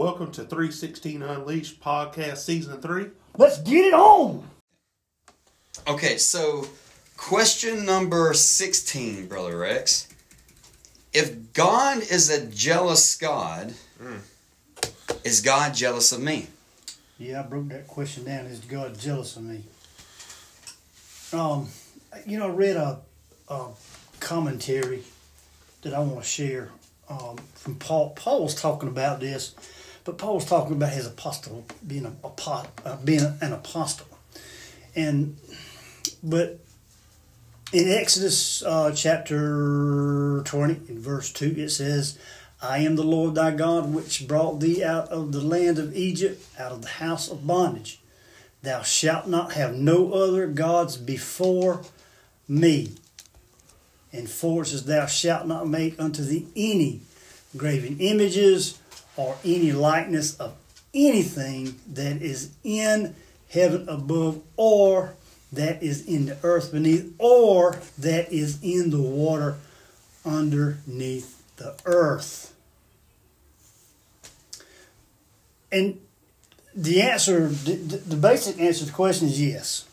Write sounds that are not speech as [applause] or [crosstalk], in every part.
Welcome to 316 Unleashed Podcast Season 3. Let's get it on. Okay, so question number 16, Brother Rex. If God is a jealous God, is God jealous of me? Yeah, I broke that question down. Is God jealous of me? Um, you know, I read a, a commentary that I want to share um, from Paul. Paul was talking about this, but Paul was talking about his apostle being a, uh, being an apostle, and but in Exodus uh, chapter 20, in verse 2, it says, I am the Lord thy God, which brought thee out of the land of Egypt, out of the house of bondage. Thou shalt not have no other gods before me. And four says, Thou shalt not make unto thee any graven images or any likeness of anything that is in heaven above or that is in the earth beneath or that is in the water underneath the earth. And the answer, the, basic answer to the question is yes.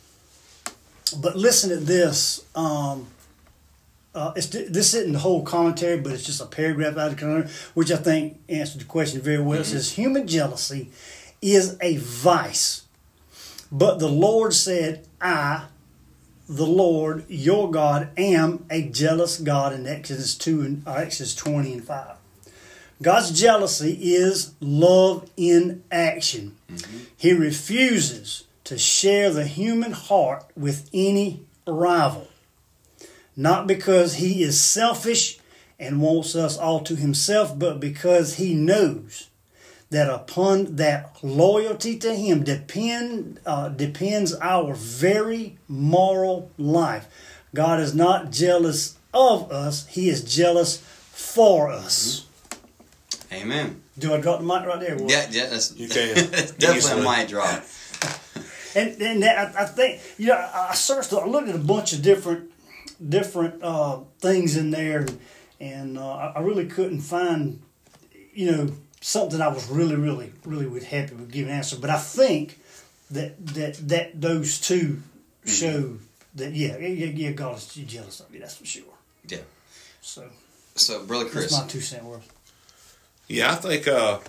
But listen to this. Um, uh, it's, this isn't the whole commentary, but it's just a paragraph out of the commentary, which I think answered the question very well. It says, Human jealousy is a vice. But the Lord said, I, the Lord, your God, am a jealous God in Exodus 2 and uh, Exodus 20 and 5. God's jealousy is love in action. He refuses to share the human heart with any rival. Not because he is selfish and wants us all to himself, but because he knows that upon that loyalty to him depend uh, depends our very moral life. God is not jealous of us; He is jealous for us. Amen. Do I drop the mic right there? Will? Yeah, yeah, that's You can. [laughs] definitely a mic drop. [laughs] And and that, I, I think you know I I searched, I looked at a bunch of different different uh, things in there, and, and uh, I- I really couldn't find you know something I was really really really would happy with giving an answer. But I think that that that those two show that yeah yeah yeah God is jealous of you. That's for sure. Yeah. So So, Brother that's Chris, my two cent worth. Yeah, I think, uh,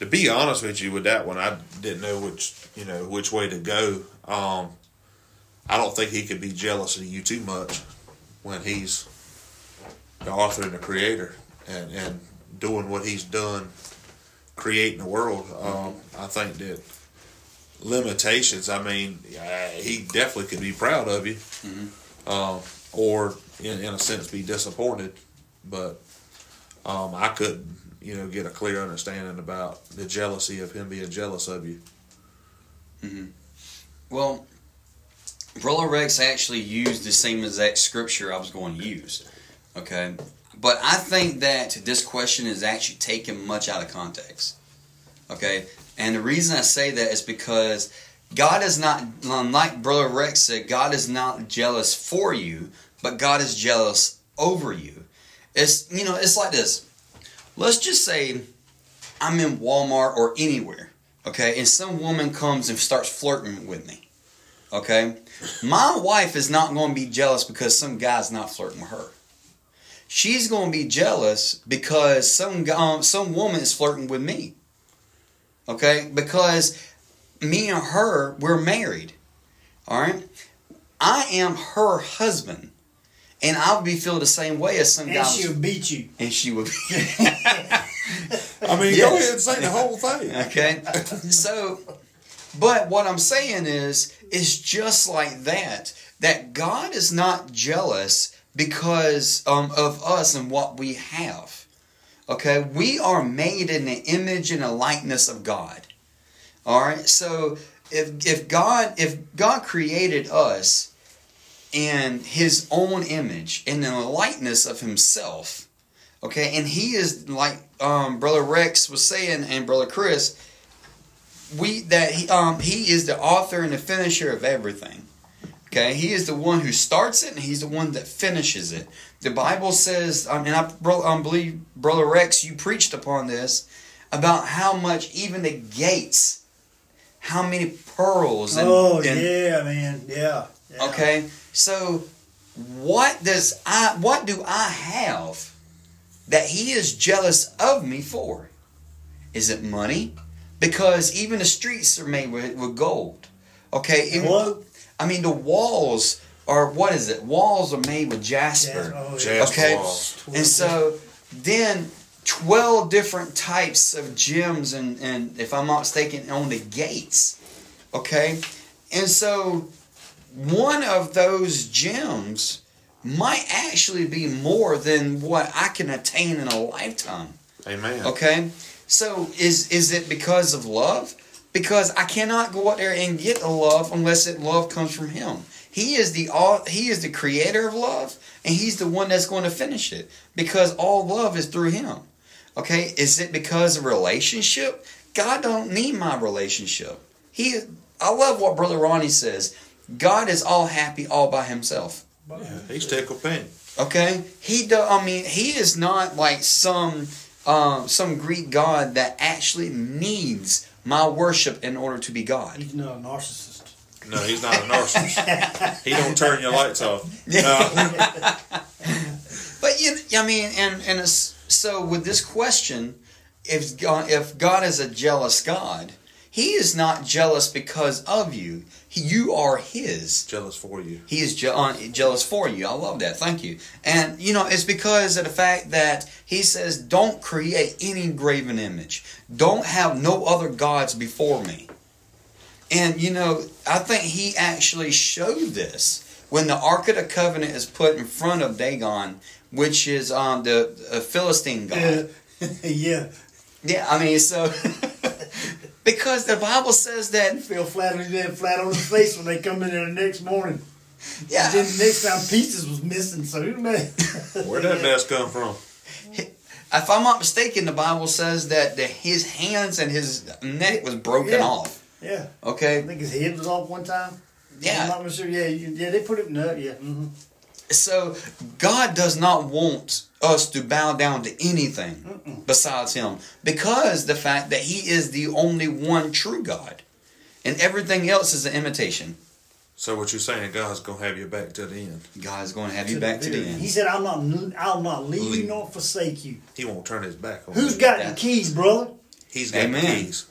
to be honest with you with that one, I didn't know which, you know, which way to go. Um, I don't think he could be jealous of you too much when he's the author and the creator and, and doing what he's done, creating the world. Um, I think that limitations, I mean, he definitely could be proud of you, um, or in, in a sense be disappointed. But um, I couldn't, you know, get a clear understanding about the jealousy of him being jealous of you. well, Brother Rex actually used the same exact scripture I was going to use. Okay. But I think that this question is actually taken much out of context. Okay. And the reason I say that is because God is not, like Brother Rex said, God is not jealous for you, but God is jealous over you. It's, you know, it's like this. Let's just say I'm in Walmart or anywhere, okay, and some woman comes and starts flirting with me, okay? My wife is not going to be jealous because some guy's not flirting with her. She's going to be jealous because some guy, um, some woman is flirting with me, okay? Because me and her, we're married, all right? I am her husband, and I'll be feeling the same way as some guy's. And guy. she'll beat you. and she would be. [laughs] I mean, Yes. go ahead and say the whole thing. Okay. So, but what I'm saying is, is just like that. That God is not jealous because um, of us and what we have. Okay, we are made in the image and the likeness of God. All right. So if if God if God created us in His own image in the likeness of Himself, okay, and He is like um, Brother Rex was saying and Brother Chris, we that he, um, he is the author and the finisher of everything. Okay, he is the one who starts it and he's the one that finishes it. the Bible says, I mean, I bro- um, believe Brother Rex, you preached upon this about how much even the gates, how many pearls. And, oh and- yeah, man, yeah. yeah. Okay, so what does I what do I have that he is jealous of me for? Is it money? Because even the streets are made with, with gold. Okay, even- Hello? I mean the walls are what is it? Walls are made with jasper. Yeah, oh, yeah. Jasper Okay. walls. And so then 12 different types of gems and, and if I'm not mistaken on the gates. Okay? And so one of those gems might actually be more than what I can attain in a lifetime. Amen. Okay? So is is it because of love? Because I cannot go out there and get a love unless that love comes from him. He is the all he is the creator of love and he's the one that's going to finish it because all love is through him. Okay? Is it because of relationship? God don't need my relationship. He I love what brother Ronnie says. God is all happy all by himself. Yeah, he's tickled pink. Okay, he do. I mean, he is not like some um, some Greek god that actually needs my worship in order to be God. He's not a narcissist. No, he's not a narcissist. he don't [laughs] turn your lights off. No. [laughs] But you, I mean, and and it's, so with this question, if God, if God is a jealous God, He is not jealous because of you. He, you are His. Jealous for you. He is je- uh, jealous for you. I love that. Thank you. And you know, it's because of the fact that he says, "Don't create any graven image. Don't have no other gods before me." And you know, I think he actually showed this when the Ark of the Covenant is put in front of Dagon, which is um, the uh, Philistine god. Yeah, [laughs] yeah. Yeah, I mean, so [laughs] because the Bible says that. Fell flat on his head, flat on his face when they come in there the next morning. Yeah, Then the next time pieces was missing, so who made? [laughs] Where'd that mess come from? If I'm not mistaken, the Bible says that the, his hands and his neck was broken Yeah. off. Yeah, Okay. I think his head was off one time. Yeah. I'm Yeah. not sure. Yeah, you- yeah, they put it in there. Yeah. hmm So God does not want us to bow down to anything besides Him because the fact that He is the only one true God, and everything else is an imitation. So what you're saying, God's gonna have you back to the end. God is going to have you back to the end. He said, "I'll not, I'll not leave you nor forsake you." He won't turn his back on Who's you. got Yeah. the keys, brother? He's got Amen. the keys.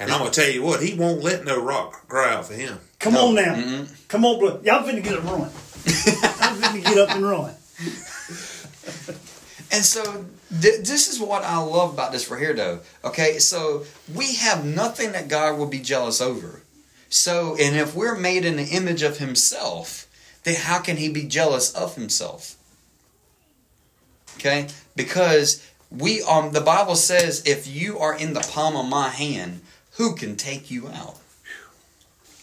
And I'm gonna tell you what, he won't let no rock cry out for him. Come No. on now, Mm-mm. come on, brother. Y'all finna get up and run. I'm [laughs] [laughs] finna get up and run. [laughs] And so th- this is what I love about this right here, though. Okay, so we have nothing that God will be jealous over. So, and if we're made in the image of Himself, then how can He be jealous of Himself? Okay, because we um the Bible says if you are in the palm of my hand, who can take you out?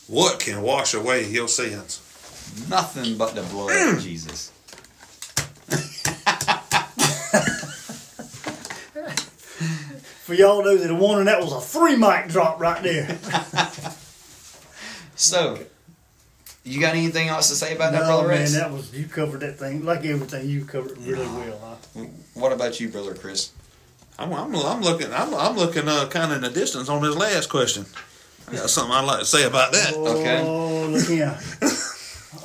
What can wash away your sins? Nothing but the blood of Jesus. [laughs] For y'all those that are wondering, that was a three mic drop right there. [laughs] So, you got anything else to say about that, no, brother man, Rex? that was you covered that thing like everything. You covered it really well. Huh? What about you, brother Chris? I'm, I'm, I'm looking, I'm, I'm looking uh, kind of in the distance on this last question. I got something I'd like to say about that. Okay. Oh, look here. [laughs]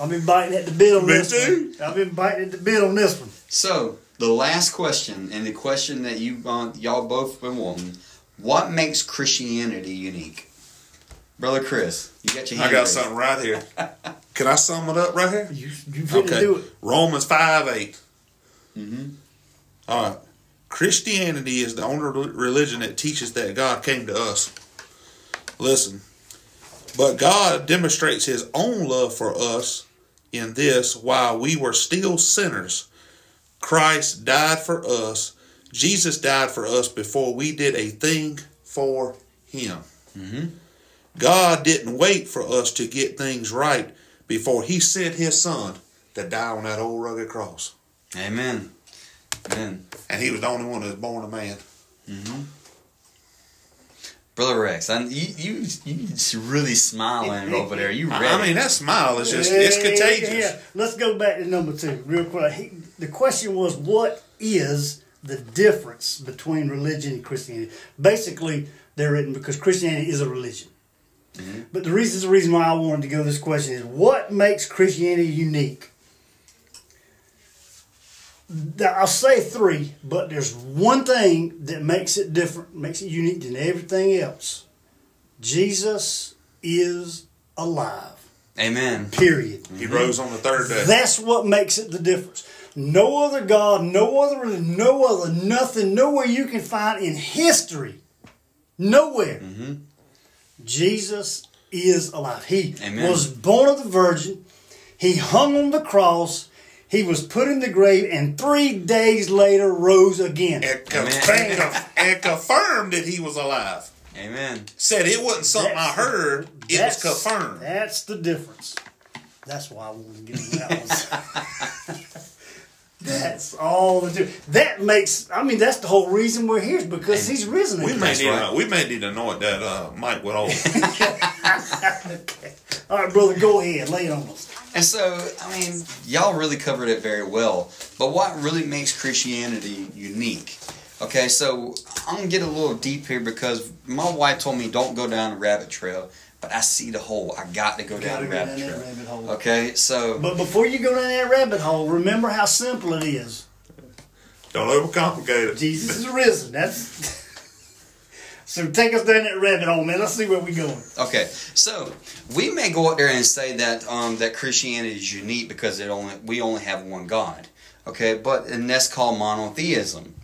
I've been biting at the bit on Me this too. one. I've been biting at the bit on this one. So the last question, and the question that you uh, y'all both been wanting, what makes Christianity unique, brother Chris? You got your hand I got raised. something right here. [laughs] Can I sum it up right here? You, you finna do it. Romans 5 8. Mm-hmm. All right. Christianity is the only religion that teaches that God came to us. Listen. But God demonstrates his own love for us in this while we were still sinners. Christ died for us. Jesus died for us before we did a thing for him. Mhm. God didn't wait for us to get things right before he sent his son to die on that old rugged cross. Amen. Amen. And he was the only one that was born a man. Brother Rex, I, you you you just really smiling over there. You ready? I mean, that smile is just, it's Yeah, contagious. yeah. Let's go back to number two, real quick. He, the question was, what is the difference between religion and Christianity? Basically, they're written because Christianity is a religion. Mm-hmm. But the reason, the reason why I wanted to go to this question is, what makes Christianity unique? Th- I'll say three, but there's one thing that makes it different, makes it unique than everything else. Jesus is alive. Amen. Period. He rose on the third day. That's what makes it the difference. No other God, no other no other nothing, nowhere you can find in history, nowhere. Mm-hmm. Jesus is alive. He Amen. was born of the Virgin. He hung on the cross. He was put in the grave, and three days later rose again. and, con- Amen. and confirmed that he was alive. Amen. Said it wasn't something I That's- heard, it was confirmed. That's the difference. That's why I wanted to get into that one. [laughs] that's all the difference. That makes. I mean, that's the whole reason we're here is because he's risen. We may need right. to, we may need to anoint that uh, mic with oil. [laughs] All right, brother, go ahead, lay it on us. And so, I mean, y'all really covered it very well. But what really makes Christianity unique? Okay, so I'm gonna get a little deep here because my wife told me don't go down the rabbit trail, but I see the hole. I got to go down the rabbit down trail. rabbit hole. Okay, so But before you go down that rabbit hole, remember how simple it is. Don't overcomplicate it. Jesus is risen. That's. So take us down that rabbit hole, man. Let's see where we're going. Okay, so we may go out there and say that um, that Christianity is unique because it only we only have one God. Okay, but and that's called monotheism.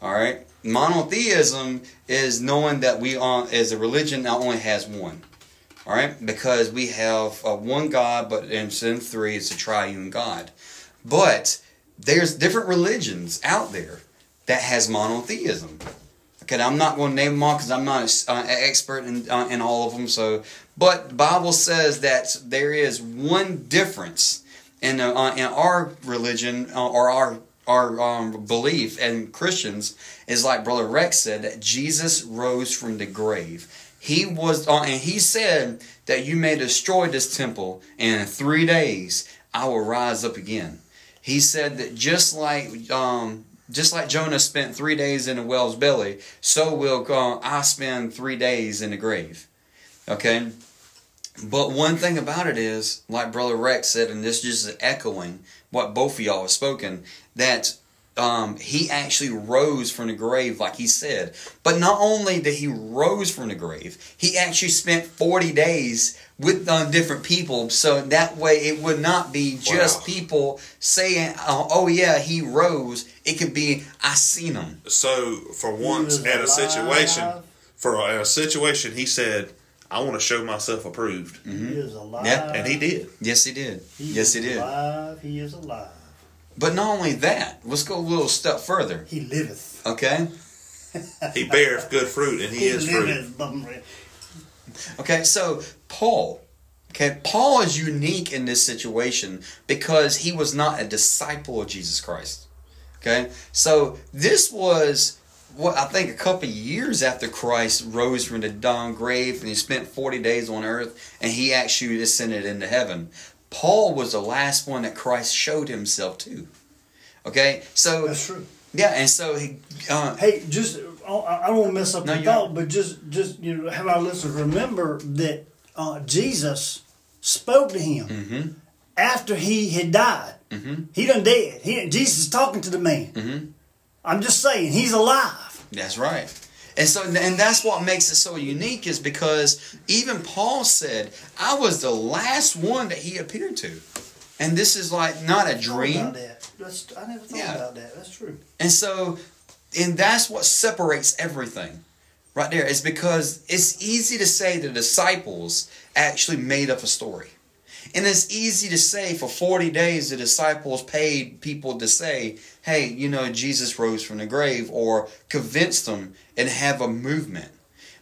All right, monotheism is knowing that we are as a religion now only has one. All right, because we have uh, one God, but in sin three, it's a triune God. But there's different religions out there that has monotheism. Okay, I'm not going to name them all because I'm not uh, an expert in uh, in all of them. So, but the Bible says that there is one difference in uh, uh, in our religion uh, or our our um, belief and Christians is like Brother Rex said that Jesus rose from the grave. He was, uh, and he said that you may destroy this temple, and in three days I will rise up again. He said that just like um, just like Jonah spent three days in a whale's belly, so will uh, I spend three days in a grave. Okay. But one thing about it is, like Brother Rex said, and this just is echoing what both of y'all have spoken, that um, he actually rose from the grave, like he said. But not only did he rose from the grave, he actually spent 40 days with uh, different people. So that way it would not be just Wow. people saying, oh, oh, yeah, he rose. It could be, I seen him. So for once at a situation, alive. for a, a situation, he said, "I want to show myself approved," He is alive. Yeah, and he did. Yes, he did. He yes, is he did. Alive. He is alive. But not only that, let's go a little step further. He liveth. Okay? He beareth good fruit, and he, is fruit. liveth. Bum- Okay, so Paul. Okay, Paul is unique in this situation because he was not a disciple of Jesus Christ. Okay, so this was what I think a couple years after Christ rose from the dawn grave and he spent 40 days on earth and he actually ascended into heaven. Paul was the last one that Christ showed himself to. Okay, so That's true. yeah, and so he uh, Hey, just I I don't want to mess up No, the thought, but just just you know, have our listeners remember that uh, Jesus spoke to him mhm, after he had died. mhm, He done dead. He Jesus is talking to the man. mhm. I'm just saying he's alive. That's right. And so and that's what makes it so unique is because even Paul said, I was the last one that he appeared to. And this is like not a dream. That's, I never thought Yeah. about that. That's true. And so and that's what separates everything. Right there is because it's easy to say the disciples actually made up a story. And it's easy to say for 40 days the disciples paid people to say, hey, you know, Jesus rose from the grave or convince them and have a movement.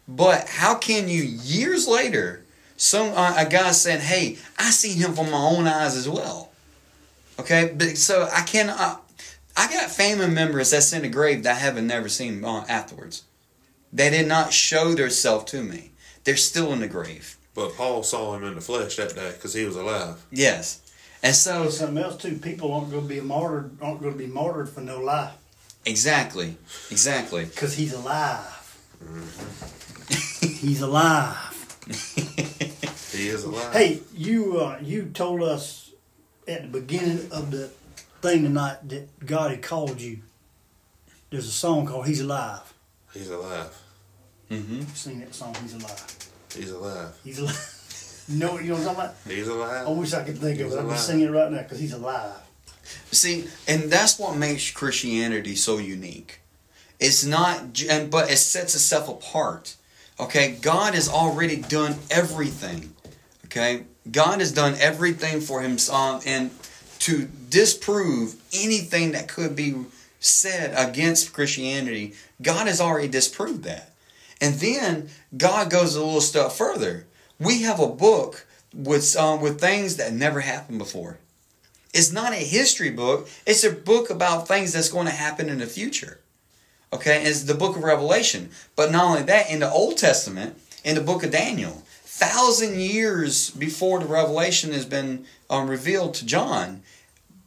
But how can you years later, some uh, a guy saying, "Hey, I seen him from my own eyes as well." Okay, but so I can uh, I got family members that's in the grave that I haven't never seen afterwards. They did not show themselves to me. They're still in the grave. But Paul saw him in the flesh that day because he was alive. Yes. And so Something else too. People aren't going to be martyred. Aren't going to be martyred for no lie exactly, exactly. because he's alive. he's alive. He is alive. Hey, you uh, you told us at the beginning of the thing tonight that God had called you. There's a song called "He's Alive." He's alive. Mm-hmm. Sing that song, "He's Alive." He's alive. He's alive. [laughs] you know, you know what I'm talking about? He's alive. I wish I could think of He's it. I'm alive. just singing it right now because he's alive. See, and that's what makes Christianity so unique. It's not, and but it sets itself apart. Okay, God has already done everything. Okay, God has done everything for Himself, and to disprove anything that could be said against Christianity, God has already disproved that. And then God goes a little step further. We have a book with um, with things that never happened before. It's not a history book. It's a book about things that's going to happen in the future. Okay, it's the book of Revelation. But not only that, in the Old Testament, in the book of Daniel, thousand years before the Revelation has been um, revealed to John,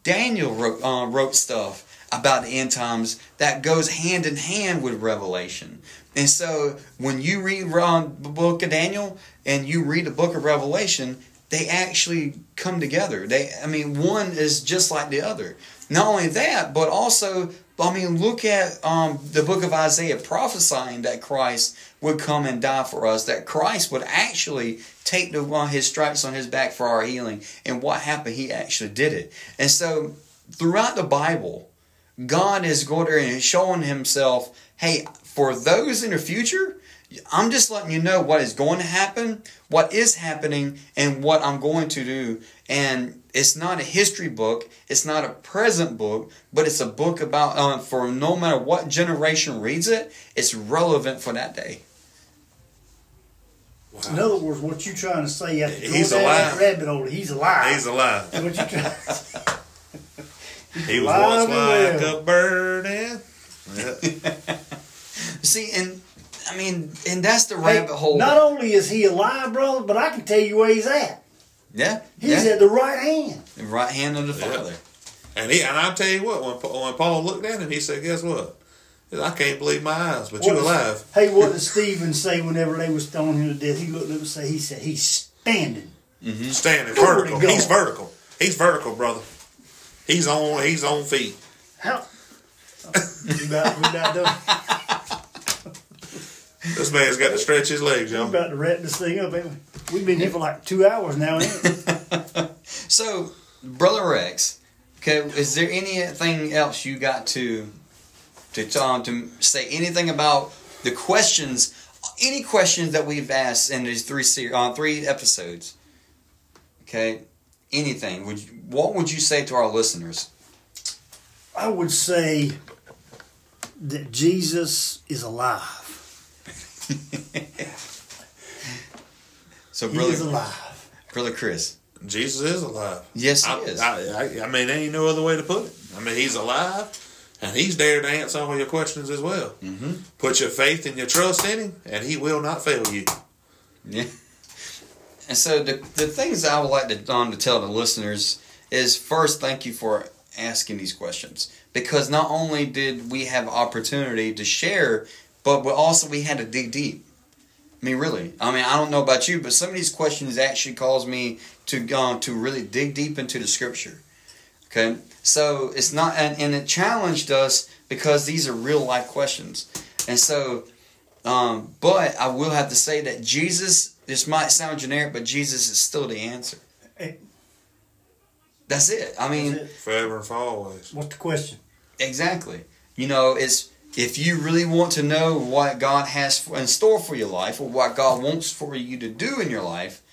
Daniel wrote, uh, wrote stuff about the end times that goes hand in hand with Revelation. And so when you read um, the book of Daniel and you read the book of Revelation, they actually come together. They, I mean, one is just like the other. Not only that, but also, I mean, look at um, the book of Isaiah prophesying that Christ would come and die for us. That Christ would actually take the uh, his stripes on his back for our healing. And what happened? He actually did it. And so, throughout the Bible, God is going there and showing Himself. Hey, for those in the future, I'm just letting you know what is going to happen, what is happening, and what I'm going to do. And it's not a history book, it's not a present book, but it's a book about, uh, for no matter what generation reads it, it's relevant for that day. Wow. In other words, what you trying to say after He's going down alive. rabbit hole, he's alive. He's alive. That's what you trying He [laughs] was alive once and like well. a bird. [laughs] Yeah. See, and I mean, and that's the Hey, rabbit hole. Not only is he alive, brother, but I can tell you where he's at. yeah, He's yeah. at the right hand. the right hand of the Yeah. Father. And he and I tell you what, when when Paul looked at him, he said, "Guess what? Said, I can't believe my eyes, but What you does- alive." Hey, what did [laughs] Stephen say whenever they was stoning him to death? He looked up and said, he said, he's standing. Mm-hmm. Standing Glory vertical. He's vertical. He's vertical, brother. He's on. He's on feet. How? [laughs] we about, we about done. [laughs] This man's got to stretch his legs, We y'all. about to wrap this thing up, ain't we? We've been here for like two hours now. [laughs] So, Brother Rex, okay, is there anything else you got to to um, to say anything about the questions, any questions that we've asked in these three ser- uh, three episodes? Okay, anything? Would you, what would you say to our listeners? I would say that Jesus is alive. [laughs] So, He brother, is alive. brother Chris, Jesus is alive. yes, he I, is. I, I, I mean, there ain't no other way to put it. I mean, he's alive, and he's there to answer all your questions as well. mm-hmm. Put your faith and your trust in him, and he will not fail you. Yeah. And so the the things I would like to um, to tell the listeners is first, thank you for asking these questions because not only did we have opportunity to share, but we also we had to dig deep. I mean, really. I mean, I don't know about you, but some of these questions actually caused me to um, to really dig deep into the scripture. Okay, so it's not, and, and it challenged us because these are real life questions, and so. Um, but I will have to say that Jesus, this might sound generic, but Jesus is still the answer. That's it. I mean, that's it. Forever and for always. What's the question? exactly. You know, it's if you really want to know what God has in store for your life or what God wants for you to do in your life,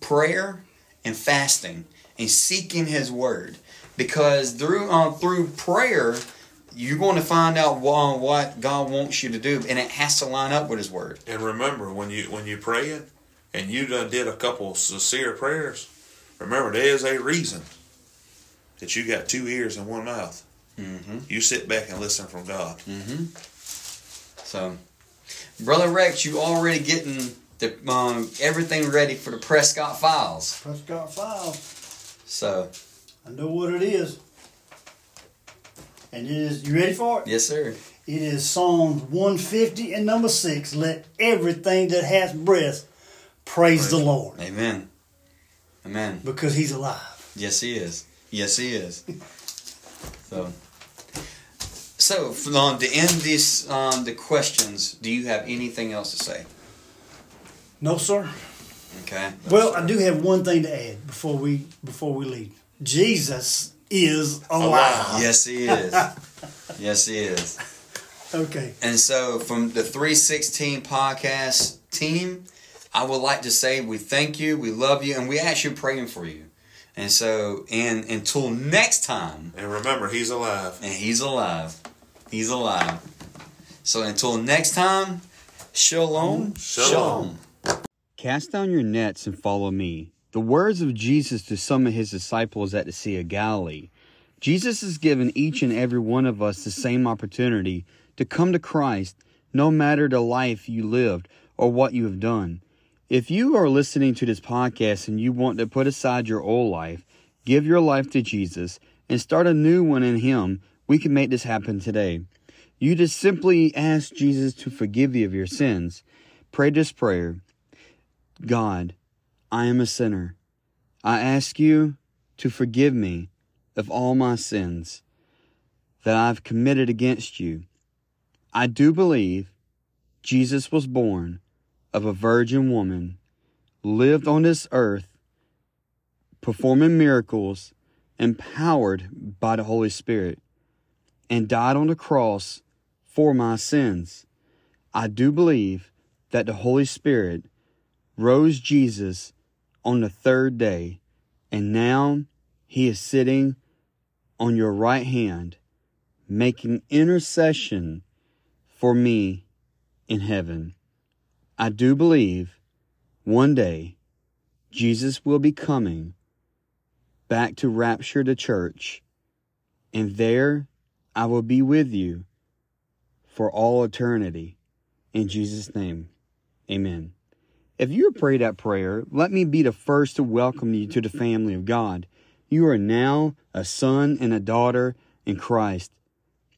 prayer and fasting and seeking His Word, because through um, through prayer, you're going to find out what, God wants you to do, and it has to line up with His Word. And remember, when you when you praying, and you done did a couple sincere prayers, remember there is a reason that you got two ears and one mouth. Mm-hmm. You sit back and listen from God. Mm-hmm. So, Brother Rex, you already getting the um, everything ready for the Prescott Files. Prescott Files. So, I know what it is. And it is, you ready for it? yes, sir. It is Psalms 150 and number 6. Let everything that hath breath praise the Lord Amen. Amen. because he's alive. Yes, he is. Yes, he is. [laughs] so, so for, um, to end this, um, the questions. Do you have anything else to say? No, sir. Okay. Well, I do have one thing to add before we before we leave. Jesus is alive. Alive. Yes, he is. [laughs] yes, he is. Okay. And so, from the 316 podcast team, I would like to say we thank you, we love you, and we actually praying for you. And so, and until next time, And remember, he's alive. and he's alive, he's alive. So until next time, shalom, Shalom. Cast down your nets and follow me. The words of Jesus to some of his disciples at the Sea of Galilee. Jesus has given each and every one of us the same opportunity to come to Christ, no matter the life you lived or what you have done. If you are listening to this podcast and you want to put aside your old life, give your life to Jesus, and start a new one in Him, we can make this happen today. You just simply ask Jesus to forgive you of your sins. Pray this prayer. God, I am a sinner. I ask you to forgive me of all my sins that I've committed against you. I do believe Jesus was born of a virgin woman, lived on this earth, performing miracles, empowered by the Holy Spirit, and died on the cross for my sins. I do believe that the Holy Spirit rose Jesus on the third day, and now he is sitting on your right hand, making intercession for me in heaven. I do believe one day Jesus will be coming back to rapture the church, and there I will be with you for all eternity. In Jesus' name, amen. If you prayed that prayer, let me be the first to welcome you to the family of God. You are now a son and a daughter in Christ.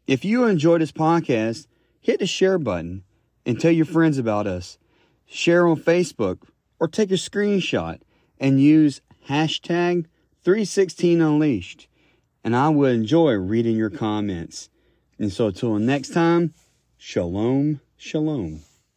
If you enjoy this podcast, hit the share button and tell your friends about us. Share on Facebook or take a screenshot and use hashtag 316unleashed. And I will enjoy reading your comments. And so until next time, shalom, shalom.